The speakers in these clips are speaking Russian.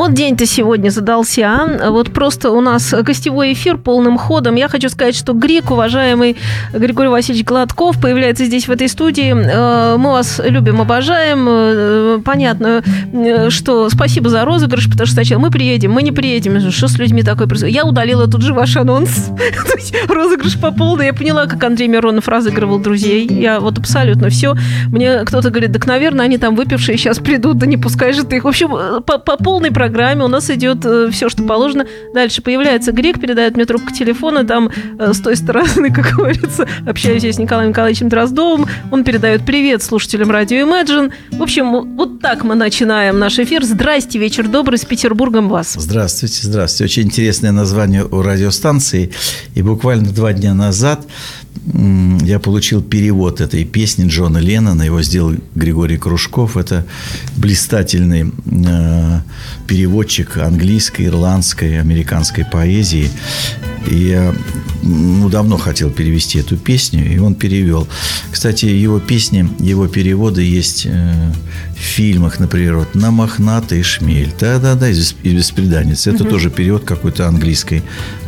Вот день-то сегодня задался. а? Вот просто у нас гостевой эфир полным ходом. Я хочу сказать, что Грик, уважаемый Григорий Васильевич Гладков, появляется здесь, в этой студии. Э, Мы вас любим, обожаем. Э, Понятно, э, что спасибо за розыгрыш, потому что сначала мы приедем, мы не приедем. Что с людьми такое происходит? Я удалила тут же ваш анонс. Розыгрыш по полной. Я поняла, как Андрей Миронов разыгрывал друзей. Я вот абсолютно все. Мне кто-то говорит, так, наверное, они там выпившие сейчас придут, да не пускай же ты их. В общем, по полной программе у нас идет все, что положено. Дальше появляется Грек, передает мне трубку телефона, там э, с той стороны, как говорится, общаюсь я с Николаем Николаевичем Дроздовым. Он передает привет слушателям радио Imagine. В общем, вот так мы начинаем наш эфир. Здрасте, вечер добрый, с Петербургом вас. Здравствуйте, здравствуйте. Очень интересное название у радиостанции. И буквально два дня назад я получил перевод этой песни Джона Леннона. Его сделал Григорий Кружков. Это блистательный э, переводчик английской, ирландской, американской поэзии. И я ну, давно хотел перевести эту песню, и он перевел. Кстати, его песни, его переводы есть э, в фильмах, например, вот «На мохнатый шмель». Да-да-да, из, «Беспреданницы». Это тоже перевод какой-то английской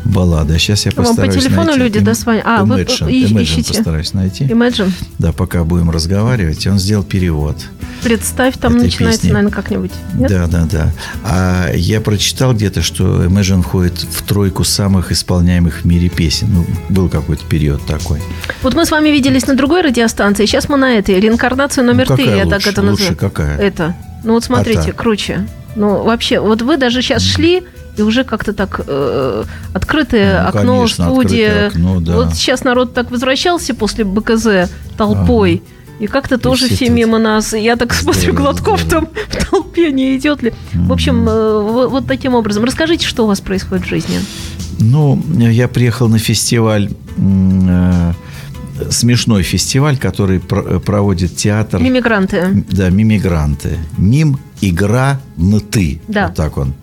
баллады. А сейчас я Вам по постараюсь телефону найти. люди Им- дозвонят? А, вы Imagine. и- Imagine ищите. постараюсь найти. Imagine. Да, пока будем разговаривать. Он сделал перевод. Представь, там начинается, песни. наверное, как-нибудь. Нет? Да, да, да. А я прочитал где-то, что Imagine входит в тройку самых исполняемых в мире песен. Ну, был какой-то период такой. Вот мы с вами виделись на другой радиостанции, сейчас мы на этой. Реинкарнация номер Ну, три, я так лучше? это Лучше называю. какая? Это. Ну вот смотрите, А круче. Ну вообще, вот вы даже сейчас шли, и уже как-то так э, открытое Ну, окно, конечно, студия. окно, да. Вот сейчас народ так возвращался после БКЗ толпой. И как-то тоже все все мимо нас. Я так смотрю, Гладков там в толпе не идет ли. В общем, э, вот, вот таким образом. Расскажите, что у вас происходит в жизни. Ну, я приехал на фестиваль, э, смешной фестиваль, который про- проводит театр. Мимигранты. Да, мимигранты. Мим, игра, на ты. Да. Вот так он.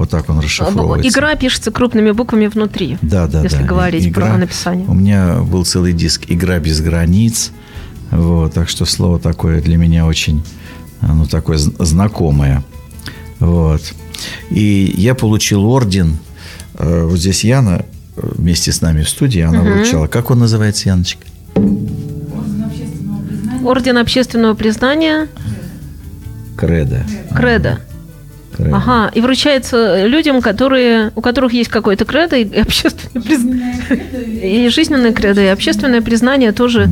Вот так он расшифровывается. Игра пишется крупными буквами внутри. Да, да, если да. говорить Игра. про написание. У меня был целый диск «Игра без границ». Вот, так что слово такое для меня очень, ну, такое знакомое. Вот. И я получил орден. Э, Вот здесь Яна э, вместе с нами в студии, она вручала. Как он называется, Яночка? Орден общественного признания Кредо. Кредо. Ага, и вручается людям, которые, у которых есть какое-то кредо и общественное признание. И жизненное кредо, и общественное признание тоже.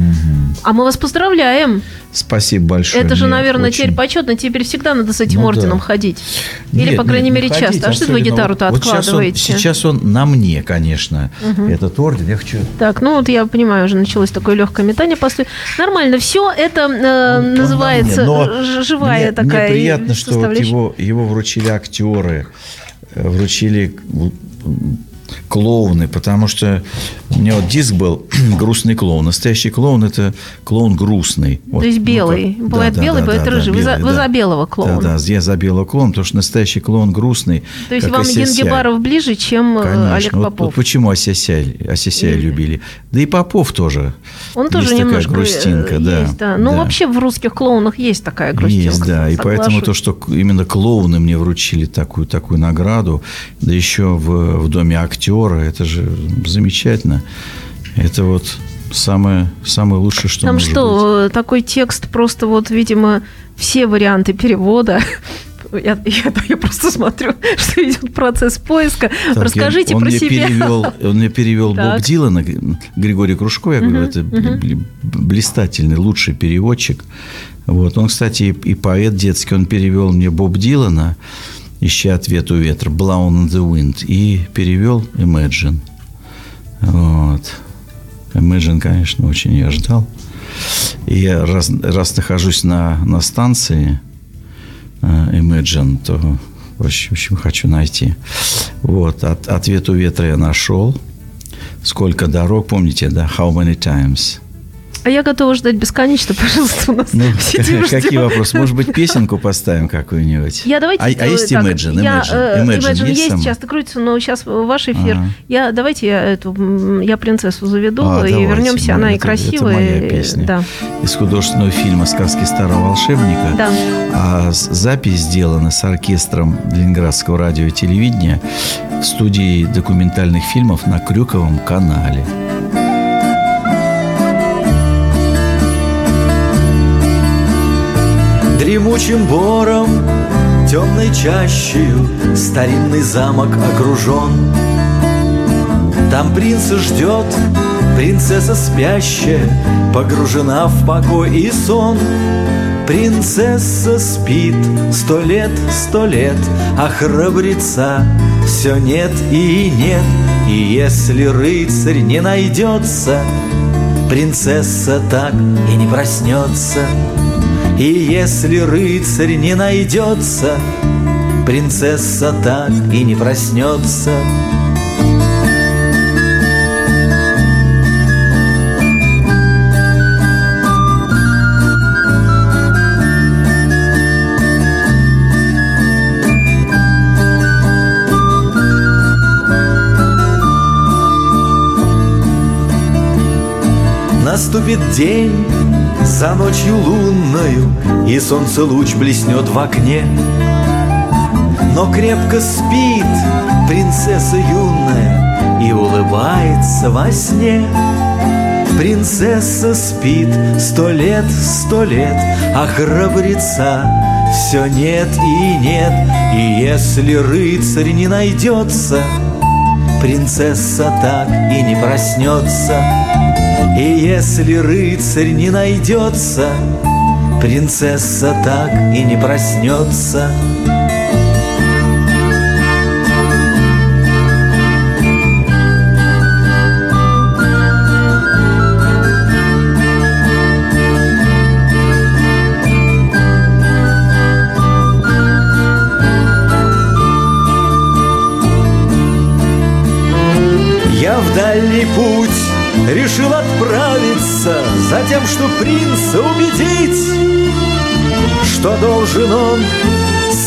А мы вас поздравляем. Спасибо большое. Это же, Мне наверное, очень- теперь почетно. Теперь всегда надо с этим Ну орденом да. ходить. Или, Нет, по крайней нет, мере, не часто. ходить, а что вы гитару-то вот сейчас он- откладываете? Сейчас он, на мне, конечно, этот орден. Я хочу Так, ну вот я понимаю, уже началось такое легкое метание по стулу. Нормально, все это э, Он- он называется на мне, но ж- живая мне, такая Мне приятно, что вот его, его вручили актеры, э, вручили клоуны, потому что у меня вот диск был грустный клоун. Настоящий клоун – это клоун грустный. Вот, То есть ну, белый. как- Бывает белый, бывает рыжий. Вы за- белый, вы за белого клоуна. Да, да, я за белого клоуна, потому что настоящий клоун грустный. То есть вам Осисяй. Генгебаров ближе, чем э, Конечно. Олег Попов? Вот, почему Осисяй, Осисяя Или- любили. Да и Попов тоже. Он тоже есть такая немножко грустинка, э, да. есть, да. Ну, да. вообще в русских клоунах есть такая грустинка. Есть, да. И поэтому то, что именно клоуны мне вручили такую, такую награду, да еще в, в доме актера, это же замечательно. Это вот самое, самое лучшее, что Там может быть. что, э, такой текст, просто вот, видимо, все варианты перевода. Я, я- я просто смотрю, что идет процесс поиска. Так, Расскажите я- он про мне себя. Перевел, он мне перевел Так. Боб Дилана, Григорий Кружко, я говорю, это бли- блистательный, лучший переводчик. Вот. Он, кстати, и, и поэт детский, он перевел мне Боб Дилана, «Ищи ответ у ветра», «Blown on the wind», и перевел «Imagine». Вот. Imagine, конечно, очень я ждал. И я раз, раз нахожусь на, на станции э, Imagine, то в общем, хочу найти. Вот, от, ответ у ветра я нашел. Сколько дорог, помните, да? How many times? А я готова ждать бесконечно, пожалуйста, у нас Ну, все какие ждем. вопросы? Может быть, песенку поставим какую-нибудь? Я давайте а, а есть так. Imagine? Я, Imagine, э, Imagine Imagine есть есть, часто крутится, но сейчас ваш эфир. Ага. Я давайте я эту я принцессу заведу А, и давайте. вернемся. Она и это- красивая. Это моя и- песня. Да, Из художественного фильма «Сказки старого волшебника». да. А запись сделана с оркестром Ленинградского радио и телевидения в студии документальных фильмов на Крюковом канале. Дремучим бором, темной чащею Старинный замок окружен. Там принца ждет принцесса спящая, Погружена в покой и сон. Принцесса спит сто лет, сто лет, А храбреца все нет и нет. И если рыцарь не найдется, Принцесса так и не проснется. И если рыцарь не найдется, Принцесса так и не проснется. Наступит день за ночью лунною, И солнце луч блеснет в окне. Но крепко спит принцесса юная И улыбается во сне. Принцесса спит сто лет, сто лет, А храбреца все нет и нет. И если рыцарь не найдется, Принцесса так и не проснется. И если рыцарь не найдется, Принцесса так и не проснется. Я в дальний путь решил отправиться За тем, что принца убедить Что должен он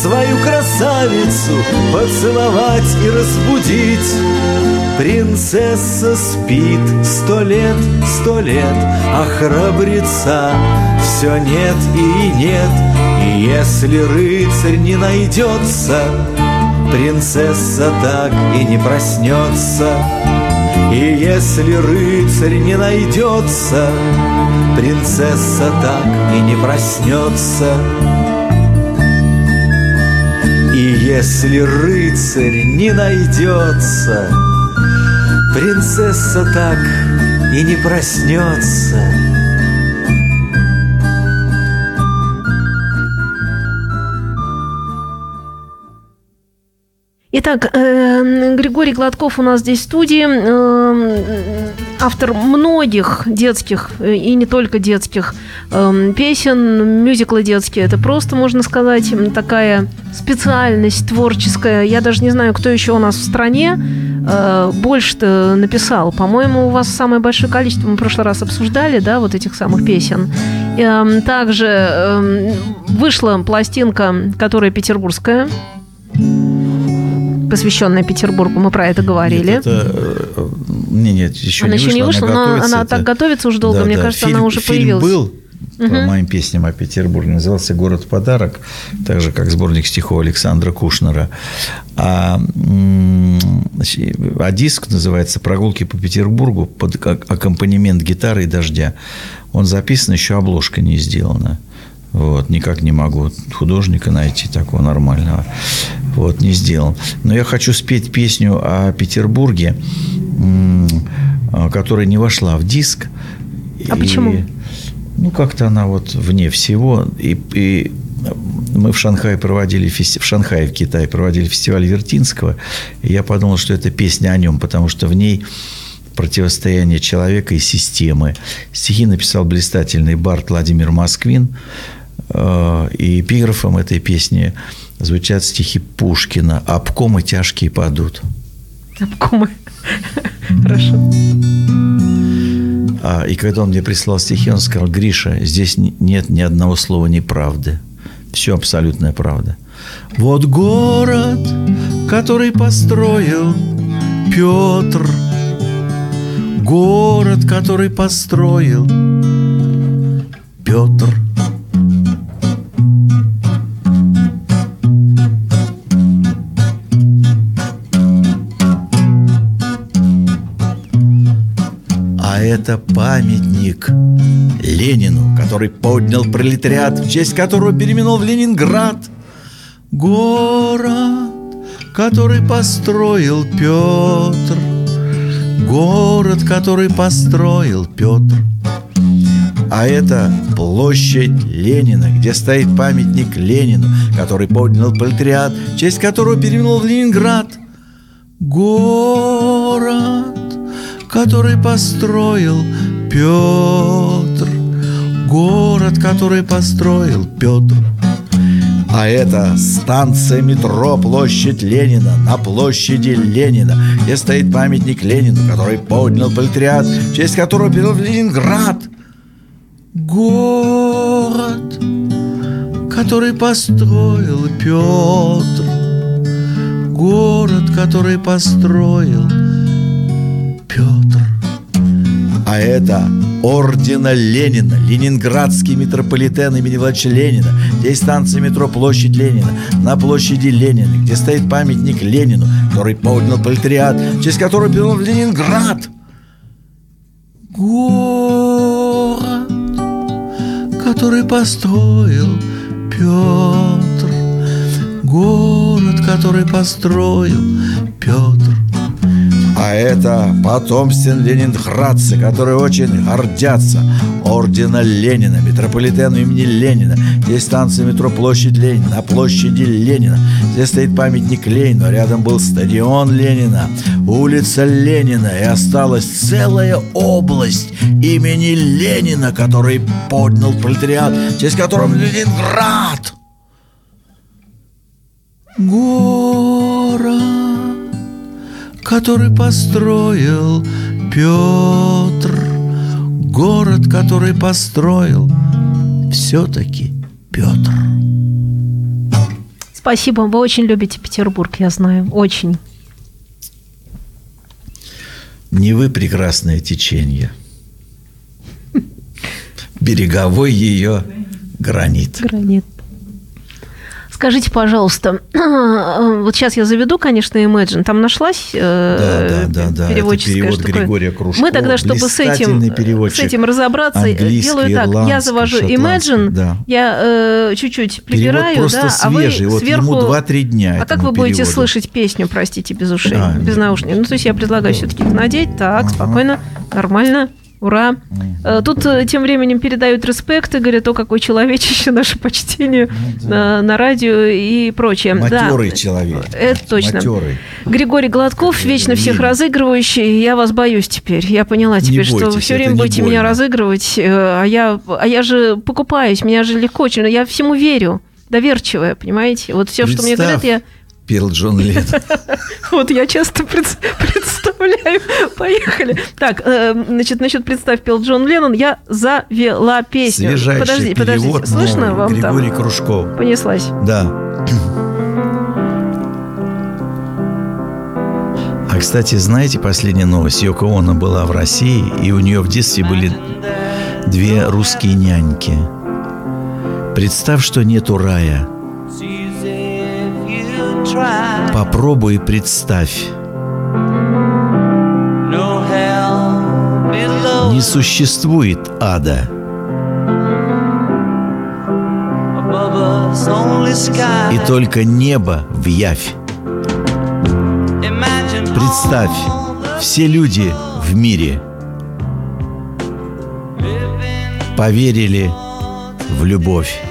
свою красавицу Поцеловать и разбудить. Принцесса спит сто лет, сто лет А храбреца все нет и нет. И если рыцарь не найдется Принцесса так и не проснется И если рыцарь не найдется Принцесса так и не проснется. И если рыцарь не найдется Принцесса так и не проснется Итак, э, Григорий Гладков у нас здесь в студии, э, автор многих детских э, и не только детских песен, мюзиклы детские. Это просто, можно сказать, такая специальность творческая. Я даже не знаю, кто еще у нас в стране больше-то написал. По-моему, у вас самое большое количество, мы в прошлый раз обсуждали, да, вот этих самых песен. Эм, Также эм, вышла пластинка, которая петербургская, посвященная Петербургу, мы про это говорили. Нет, это, э, не, нет, еще она не еще не вышла, но готовится. она Это- так готовится уже долго. Да, Мне да. кажется, Фильм- она уже фильм появилась. был по моим песням о Петербурге. Назывался «Город в подарок», так же, как сборник стихов Александра Кушнера. А, а диск называется «Прогулки по Петербургу» под ак- аккомпанемент гитары и дождя. Он записан, еще обложка не сделана. Вот, никак не могу художника найти такого нормального. Вот, не сделан. Но я хочу спеть песню о Петербурге, а, которая не вошла в диск. А почему? Ну, как-то она вот вне всего. И, и мы в Шанхае проводили фести... в Шанхае, в Китае проводили фестиваль Вертинского. И я подумал, что это песня о нем, потому что в ней противостояние человека и системы. Стихи написал блистательный бард Владимир Москвин. Э, И эпиграфом этой песни звучат стихи Пушкина «Обкомы тяжкие падут». Обкомы. Хорошо. А, и когда он мне прислал стихи, он сказал, Гриша, здесь нет ни одного слова неправды. Все абсолютная правда. Вот город, который построил Петр, город, который построил Петр. А это памятник Ленину, который поднял пролетариат, в честь которого переименовал в Ленинград. Город, который построил Петр, город, который построил Петр. А это площадь Ленина, где стоит памятник Ленину, который поднял пролетариат, в честь которого переименовал в Ленинград. Город, который построил Петр. Город, который построил Петр. А это станция метро Площадь Ленина на площади Ленина, где стоит памятник Ленину, который поднял пролетариат, в честь которого перевел в Ленинград. Город, который построил Петр. Город, который построил Петр. А это ордена Ленина, Ленинградский метрополитен имени Владимира Ленина. Здесь станция метро Площадь Ленина, на площади Ленина, где стоит памятник Ленину, который поднял пролетариат, которого перевел в Ленинград. Город, который построил Петр. Город, который построил Петр. А это потомствен ленинградцы, которые очень гордятся ордена Ленина, метрополитену имени Ленина. Здесь станция метро Площадь Ленина, на площади Ленина. Здесь стоит памятник Ленину, а рядом был стадион Ленина, улица Ленина. И осталась целая область имени Ленина, который поднял пролетариат, через которым Ленинград. Город который построил Петр, город, который построил все-таки Петр. Спасибо, вы очень любите Петербург, я знаю, очень. Не вы прекрасное течение. Береговой ее гранит. Гранит. Скажите, пожалуйста, вот сейчас я заведу, конечно, Imagine. Там нашлась э, да, да, да, переводческая это перевод штука. Григория Кружкова. Мы тогда, чтобы с этим, с этим разобраться, делаю так. Я завожу Imagine, да. я э, чуть-чуть прибираю, перевод да, а вы вот сверху... ему 2-3 дня А как вы будете переводу. слышать песню, простите, без ушей, а, без наушников? Ну, то есть я предлагаю все-таки надеть, так, ага. спокойно, нормально. Ура! Mm-hmm. Тут э, тем временем передают респект и говорят, о, какой человечище, наше почтение mm-hmm. на, на радио и прочее. Матерый да, человек. Это точно. Матерый. Григорий Гладков, вечно всех разыгрывающий. Я вас боюсь теперь. Я поняла теперь, бойтесь, что вы все время будете меня разыгрывать. Э, а я, а я же покупаюсь, меня же легко очень. Я всему верю. Доверчивая, понимаете? Вот все, что мне говорят, я пел Джон Леннон. Вот я часто представляю. Поехали. Так, э, значит, насчет «Представь» пел Джон Леннон. Я завела песню. Свежайший подождите. Слышно вам Григорий Кружков. Понеслась. Да. А, кстати, знаете, последняя новость. Йоко Оно была в России, и у нее в детстве были две русские няньки. Представь, что нету рая – Попробуй представь. Не существует ада. И только небо в явь. Представь, все люди в мире поверили в любовь.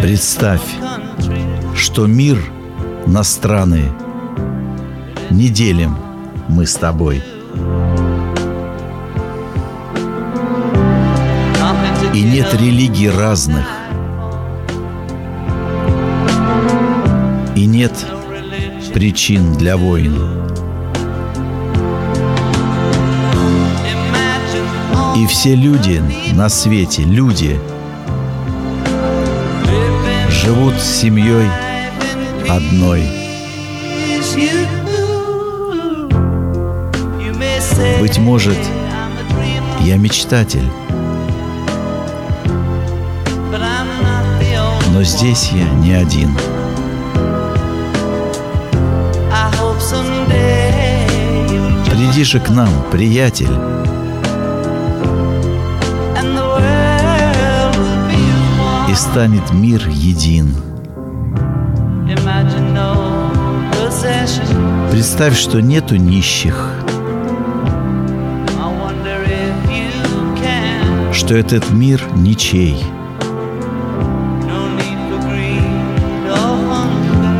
Представь, что мир на страны не делим мы с тобой. И нет религий разных. И нет причин для войн. И все люди на свете, люди – живут с семьей одной. Быть может, я мечтатель, но здесь я не один. Приди же к нам, приятель, и станет мир един. Представь, что нету нищих, что этот мир ничей.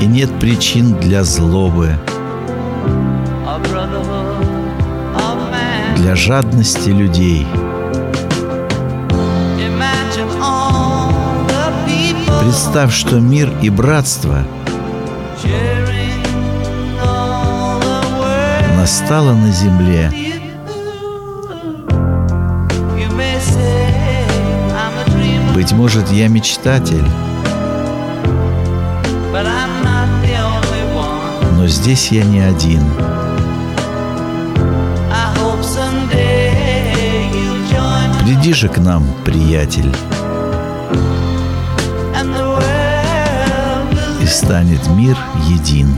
И нет причин для злобы, для жадности людей. Представь, что мир и братство настало на земле. Быть может, я мечтатель, но здесь я не один. Приди же к нам, приятель, станет мир един.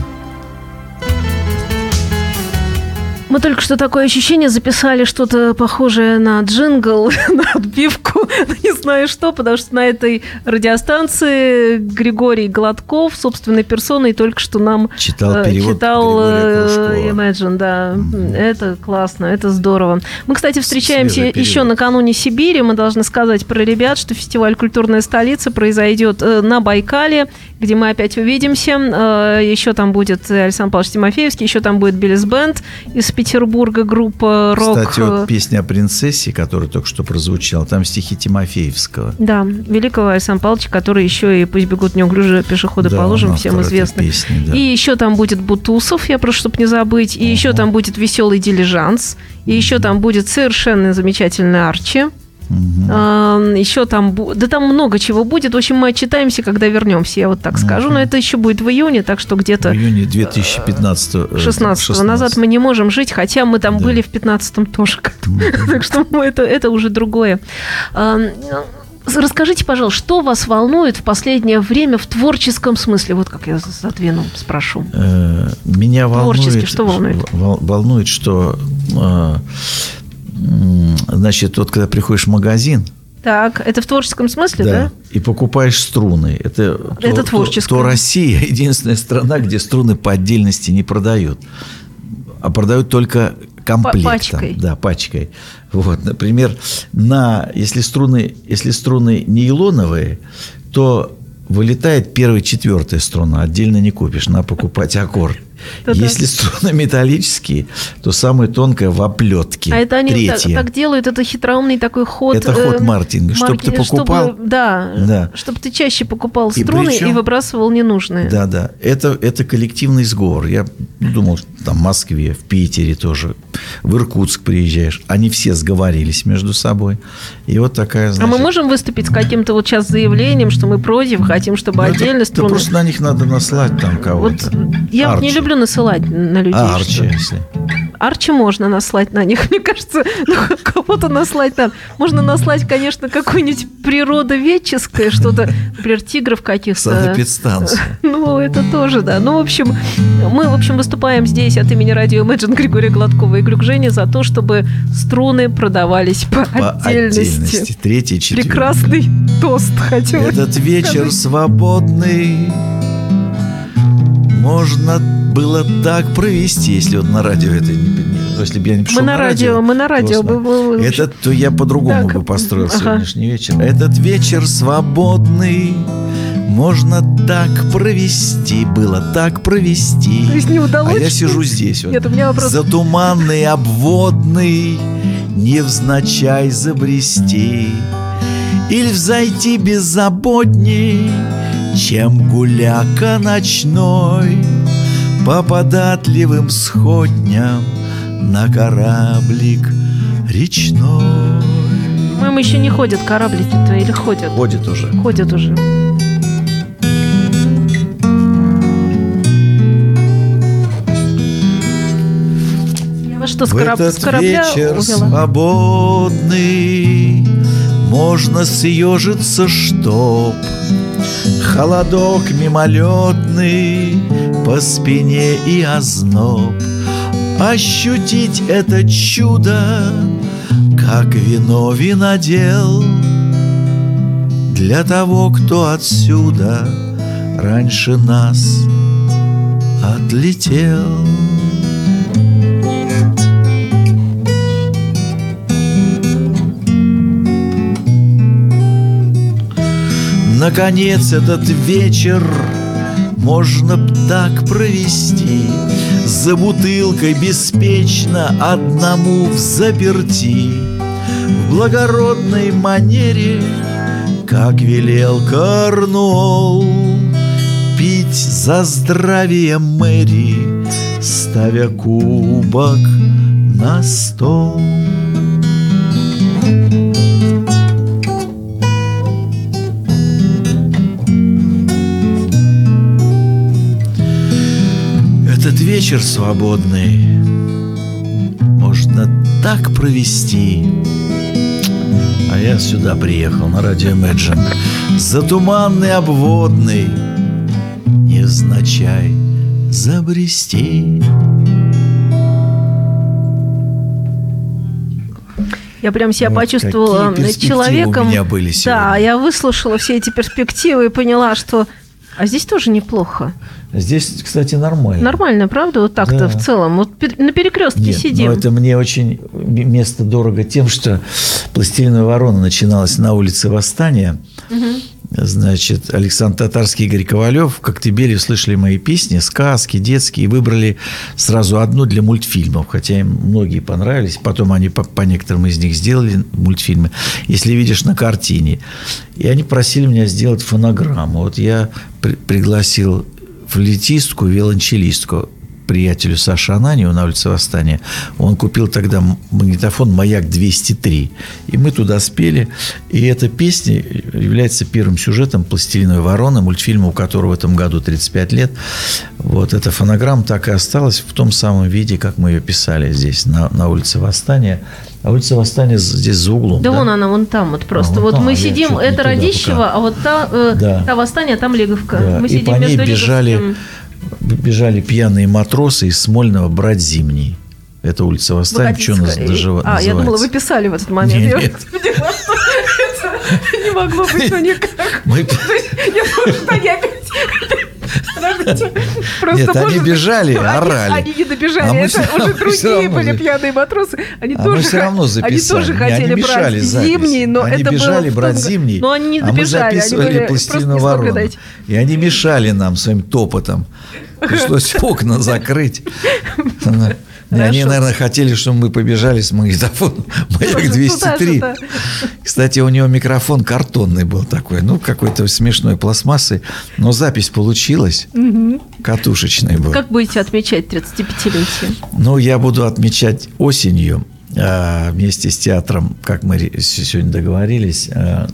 Мы только что такое ощущение записали что-то похожее на джингл, на отбивку, не знаю что, потому что на этой радиостанции Григорий Гладков собственной персоной только что нам Читал э, перевод читал э. Imagine, да. Это классно, это здорово. Мы, кстати, встречаемся Свежий еще накануне Сибири. Мы должны сказать про ребят, что фестиваль «Культурная столица» произойдет э, на Байкале, где мы опять увидимся. Еще там будет Александр Павлович Тимофеевский, еще там будет Биллис Бенд из Петербурга, группа рок. Кстати, вот песня о принцессе, которая только что прозвучала, там стихи Тимофеевского. Да, великого Александра Павловича, который еще и «Пусть бегут неуклюже пешеходы Да, по лужам», он всем известно. песни, да. И еще там будет Бутусов, я прошу, чтобы не забыть. И еще там будет «Веселый дилижанс». И еще там будет совершенно замечательный Арчи. А, Еще там, да там много чего будет. В общем, мы отчитаемся, когда вернемся, я вот так скажу. Но это еще будет в июне, так что В где-то июне 2015 э, 16 назад мы не можем жить, хотя мы там Да. были в 15-м тоже. Так что это, это уже другое. А, Расскажите, пожалуйста, что вас волнует в последнее время в творческом смысле? Вот как я задвину, спрошу. Э, Меня Творчески волнует, что волнует? вол- волнует, что э, м, значит, вот когда приходишь в магазин, Так, это в творческом смысле, да, да? и покупаешь струны, это, Это то, творческое. То, то Россия единственная страна, где струны по отдельности не продают, а продают только комплектом. пачкой. Да, пачкой. Вот, например, на, если струны, если струны нейлоновые, то вылетает первая, четвертая струна, отдельно не купишь, надо покупать аккорд. Да-да. Если струны металлические, то самая тонкая в оплетке. А это они так, так делают, это хитроумный такой ход. Это ход э, маркетинга, чтоб ты маркетинг, покупал. чтобы- да, Да. чтобы ты чаще покупал И струны и, причем- выбрасывал ненужные. Да, да. Это, это коллективный сговор. Я думал, там в Москве, в Питере тоже, в Иркутск приезжаешь. Они все сговорились между собой. И вот такая, А значит... мы можем выступить с каким-то вот сейчас заявлением, что мы против, хотим, чтобы Ну, это- отдельно да струны... просто на них надо наслать там Вот кого-то. я вот не Арчи. Люблю насылать на людей. А, Арчи, если. Арчи можно наслать на них, мне кажется, ну, кого-то наслать надо. Можно наслать, конечно, какое-нибудь природоведческое что-то, например, тигров каких-то. Ну, это тоже, да. Ну, в общем, мы, в общем, выступаем здесь от имени радио Imagine Григория Гладкова и Глюк Жени за то, чтобы струны продавались по, По отдельности. отдельности. Третий, четвертый. Прекрасный тост, хочу Этот вечер свободный можно было так провести, если вот на радио это не, не- если бы я не пришел Мы на радио, мы на радио. бы- бы- бы- Этот, то я по-другому Так, бы построил ага. сегодняшний вечер. Этот вечер свободный можно так провести, было так провести. То есть не удалось? А я сижу здесь. Вот. Нет, у меня вопрос. За туманный обводный невзначай забрести Или взойти беззаботней, чем гуляка ночной По податливым сходням на кораблик речной по-моему, еще не ходят кораблики-то или ходят? Ходит уже. Ходят уже. Что, с, В кораб- этот с корабля вечер увела? свободный Можно съежиться, чтоб Холодок мимолетный По спине и озноб. Ощутить это чудо Как вино винодел. Для того, кто отсюда Раньше нас отлетел Наконец этот вечер можно б так провести. За бутылкой беспечно одному в заперти. В благородной манере, как велел Корнуолл Пить за здравие Мэри, ставя кубок на стол вечер свободный. Можно так провести. А я сюда приехал на радио Imagine За туманный обводный. Невзначай забрести. Я прям себя Вот почувствовала человеком. у меня были Да, сегодня. я выслушала все эти перспективы и поняла, что а здесь тоже неплохо. Здесь, кстати, нормально Нормально, правда, вот так-то Да. в целом. Вот на перекрестке Нет, сидим. но это мне очень место дорого тем, что «Пластилиновая ворона» начиналась на улице Восстания. Значит, Александр Татарский, Игорь Ковалев, в Коктебеле слышали мои песни, сказки, детские, и выбрали сразу одну для мультфильмов, хотя им многие понравились. Потом они по, по некоторым из них сделали мультфильмы, если видишь на картине. И они просили меня сделать фонограмму. Вот я при- пригласил флейтистку, виолончелистку приятелю Саше Ананию на улице Восстания. Он купил тогда магнитофон «Маяк-203». И мы туда спели. И эта песня является первым сюжетом «Пластилиновой вороны», мультфильма, у которого в этом году 35 лет. Вот эта фонограмма так и осталась в том самом виде, как мы ее писали здесь, на, на улице Восстания. А улица Восстания здесь за углом. Да, вон она, вон там вот просто. А, вон вот там, мы сидим, это пока. а вот та, э, Да. та восстание, а там Леговка. Да, Мы и сидим по ней между бежали, Лиговским. Бежали пьяные матросы из Смольного брать зимний. Это улица Восстания. Что у нас дожива-. А, я думала, вы называется? писали в этот момент. Не, Я нет. поняла, что это не могло быть, ну никак. Мы- Я думала, что они опять... Подождите, Просто Нет, они бежали, они- орали. Они не добежали, А это уже другие были пьяные матросы. Они А тоже. Они хотели они брать зимний, но они это было бежали в брать зимний, Но они не а мы они записывали пластину дойти. И они мешали нам своим топотом. Пришлось окна закрыть. Не, Они, наверное, хотели, чтобы мы побежали с магнитофоном «Маяк Тоже 203». туда-сюда. Кстати, у него микрофон картонный был такой, ну, какой-то смешной пластмассы, но запись получилась, катушечный был. Как будете отмечать 35-летие? Ну, я буду отмечать осенью а, вместе с театром, как мы сегодня договорились, а,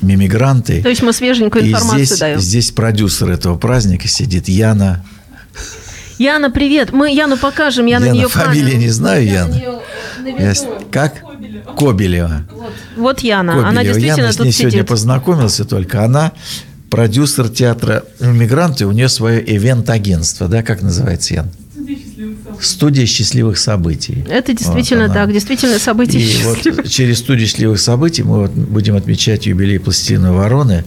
мимигранты. То есть мы свеженькую И информацию здесь, даем. здесь продюсер этого праздника сидит Яна. Яна, привет. Мы Яну покажем, я на Яна, нее фамилии не знаю, Яна. Я с- как? Кобелева. Вот Яна, она Кобелева. действительно Я с тут ней сегодня сидит. познакомился только. Она продюсер театра «Мигранты». У нее свое ивент-агентство, да, как называется, Ян? Студия счастливых событий. Это действительно Вот она. так, действительно события И вот счастливые. через студию счастливых событий мы вот будем отмечать юбилей пластилиновой вороны.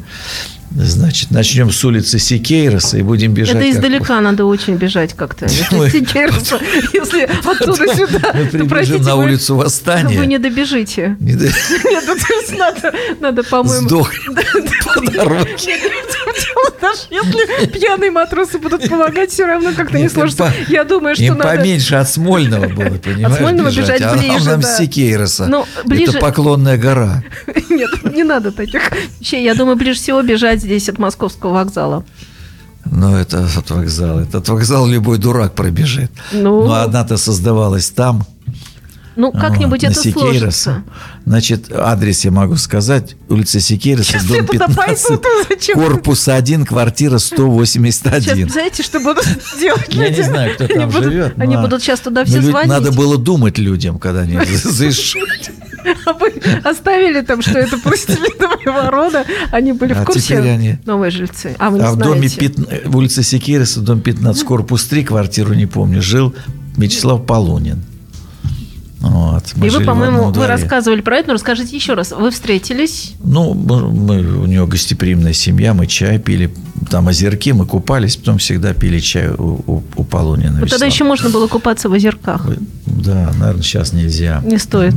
Значит, начнем с улицы Сикейроса и будем бежать. Это как- издалека надо очень бежать как-то. Сикейроса, если оттуда сюда, Мы то, простите, на улицу Восстания. Вы не добежите. Нет, ну, надо, по-моему... Сдохнем по дороге. Даже если пьяные матросы будут помогать, все равно как-то не сложится. Я думаю, что надо... поменьше от Смольного было, понимаешь? Смольного бежать а ближе, нам да. с Сикейроса. Ну, Это поклонная гора. Нет, не надо таких вещей. Я думаю, ближе всего бежать здесь от московского вокзала. Ну, это от вокзала. Этот вокзал любой дурак пробежит. Ну. Но одна-то создавалась там. Ну, как-нибудь Вот, это сложится. Значит, адрес я могу сказать. Улица Сейчас я дом туда 15, пойду, то зачем? корпус 1, квартира Сейчас, 181. знаете, что будут делать Я люди? не знаю, кто Они там будут- живет. Они но- будут сейчас туда но все звонить. Надо было думать людям, когда они заезжают. А вы оставили там, что это пластилинового рода. Они были в А курсе? они- Новые жильцы. А вы не А в доме знаете. пятн- в улице Секириса, дом 15, корпус 3, квартиру не помню, жил Вячеслав Полунин. Вот, И вы, по-моему, вы рассказывали про это, но расскажите еще раз. Вы встретились? Ну, мы, у него гостеприимная семья, мы чай пили, там озерки, мы купались, потом всегда пили чай у, у, у Полунина. Вот тогда еще можно было купаться в озерках. Да, наверное, сейчас нельзя. Не стоит.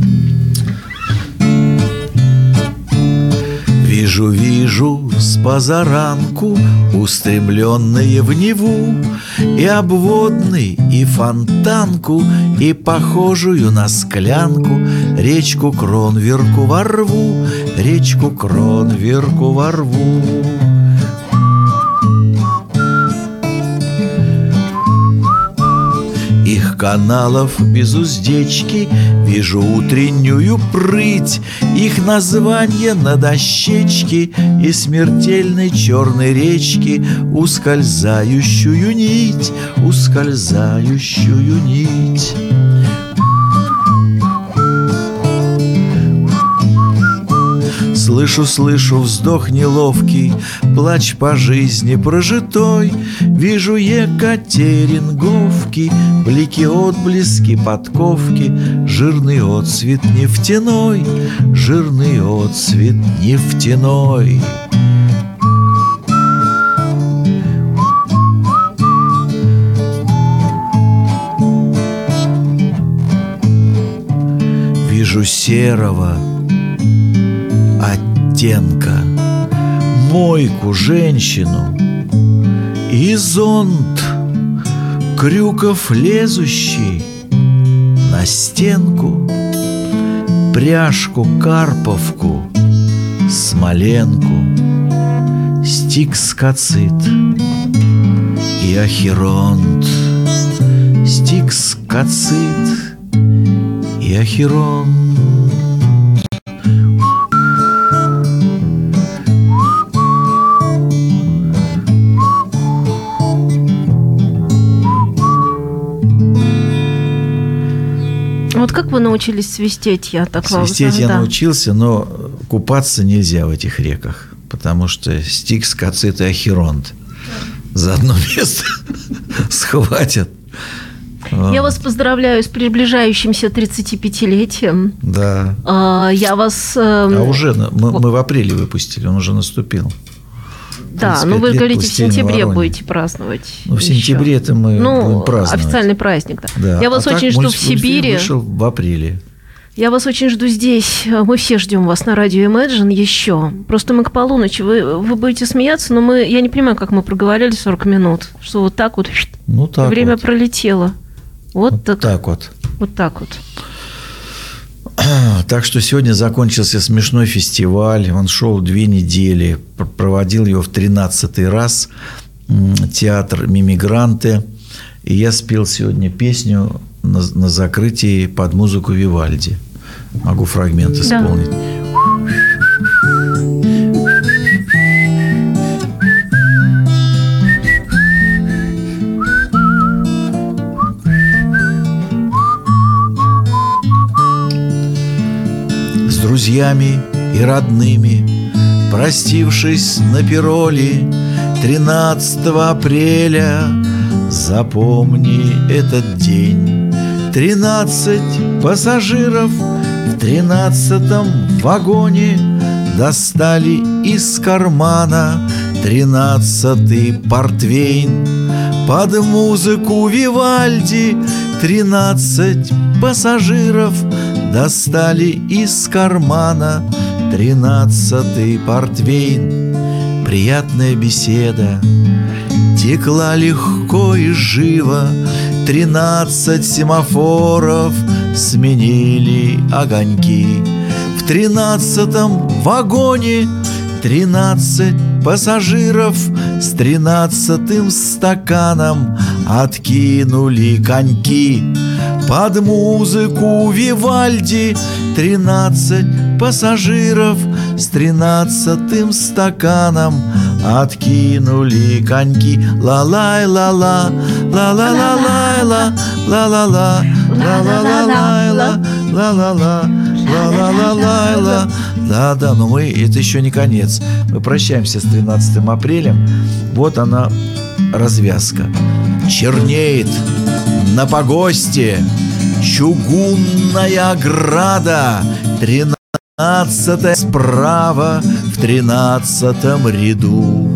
Вижу, вижу с позаранку Устремленные в Неву И обводный, и фонтанку И похожую на склянку Речку Кронверку ворву Речку Кронверку ворву. Их каналов без уздечки. Вижу утреннюю прыть Их название на дощечке И смертельной черной речки Ускользающую нить Ускользающую нить Слышу, слышу вздох неловкий, Плач по жизни прожитой. Вижу Екатеринговки, Блики отблески подковки, Жирный отцвет нефтяной, Жирный отцвет нефтяной. Вижу серого оттенка Мойку женщину И зонт Крюков лезущий На стенку Пряжку карповку Смоленку Стикс кацит И ахеронт. Стикс кацит И ахеронт Вот как вы научились свистеть, я так Свистеть я да. научился, но купаться нельзя в этих реках, потому что стикс, кацит и ахеронт за одно место схватят. Я вас поздравляю с приближающимся 35-летием. Да. А, Я вас... э, А уже мы в апреле выпустили, он уже наступил. Да, 35 ну вы говорите, в сентябре Воронеж. будете праздновать. Ну, в сентябре это мы Ну, будем праздновать. официальный праздник, да. Да. Я вас А так очень жду в Сибири. вышел в апреле. Я вас очень жду здесь. Мы все ждем вас на радио Imagine еще. Просто мы к полуночи. Вы, вы будете смеяться, но мы, я не понимаю, как мы проговорили 40 минут. Что вот так вот Ну, так время вот. пролетело. Вот, Вот так, так вот. Вот так вот. Так что сегодня закончился смешной фестиваль. Он шел две недели. Пр- Проводил его в тринадцатый раз. М, Театр «Мимигранты». И я спел сегодня песню на, на закрытии под музыку Вивальди. Могу фрагмент Да. исполнить. С друзьями и родными Простившись на пироли 13 апреля. Запомни этот день. Тринадцать пассажиров В тринадцатом вагоне Достали из кармана Тринадцатый портвейн. Под музыку Вивальди Тринадцать пассажиров Достали из кармана Тринадцатый портвейн. Приятная беседа Текла легко и живо. Тринадцать семафоров Сменили огоньки. В тринадцатом вагоне Тринадцать пассажиров С тринадцатым стаканом Откинули коньки под музыку Вивальди. Тринадцать пассажиров с тринадцатым стаканом. Откинули коньки. Ла-лай, ла-ла, ла-ла-ла-лай-ла Ла-ла-ла, ла-ла-ла-лай-ла Ла-ла-ла, ла-ла-ла-лай-ла Да-да, но мы, это еще не конец. Мы прощаемся с 13 апреля. Вот она, развязка. Чернеет на погосте Чугунная ограда Тринадцатая справа В тринадцатом ряду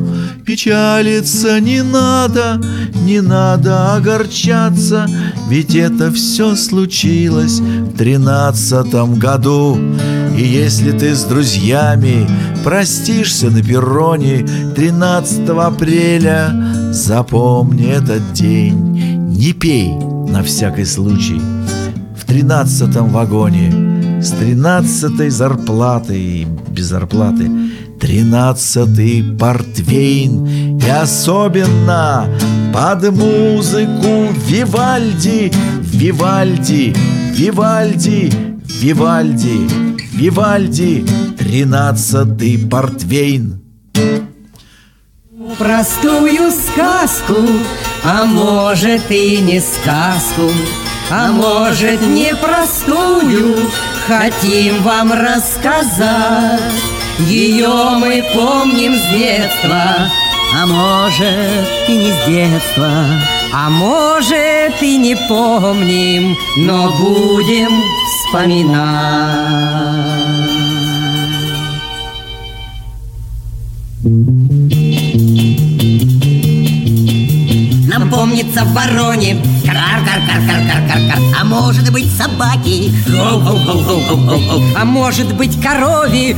Печалиться не надо, не надо огорчаться, Ведь это все случилось в тринадцатом году. И если ты с друзьями простишься на перроне 13 апреля, запомни этот день, не пей на всякий случай. В тринадцатом вагоне с тринадцатой зарплатой и без зарплаты Тринадцатый портвейн И особенно под музыку Вивальди Вивальди, Вивальди, Вивальди, Вивальди Тринадцатый портвейн Простую сказку, а может и не сказку а может непростую Хотим вам рассказать Ее мы помним с детства. А может и не с детства А может и не помним Но будем вспоминать помнится вороне Кар-кар-кар-кар-кар-кар А может быть собаки? А может быть корови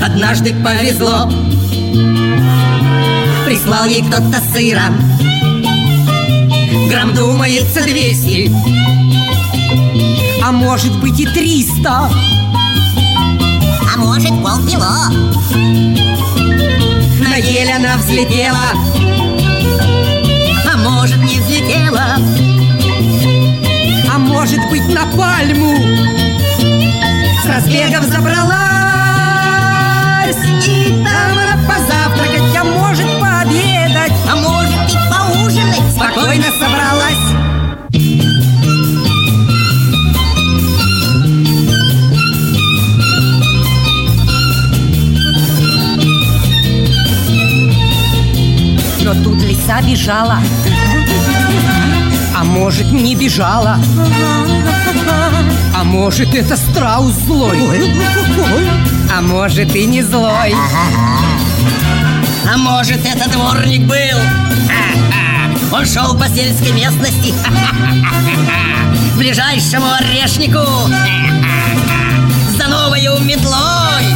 Однажды повезло. Прислал ей кто-то сыра. Грамм думается двести. А может быть и триста. А может полкило. На ель она взлетела Не взлетела А может быть на пальму С разбегов забралась. И там она позавтракать, а может пообедать. А может и поужинать. Спокойно собралась. Но тут лиса бежала может не бежала. А может это страус злой? А может и не злой? А может это дворник был. Он шел по сельской местности. К ближайшему орешнику. За новою метлой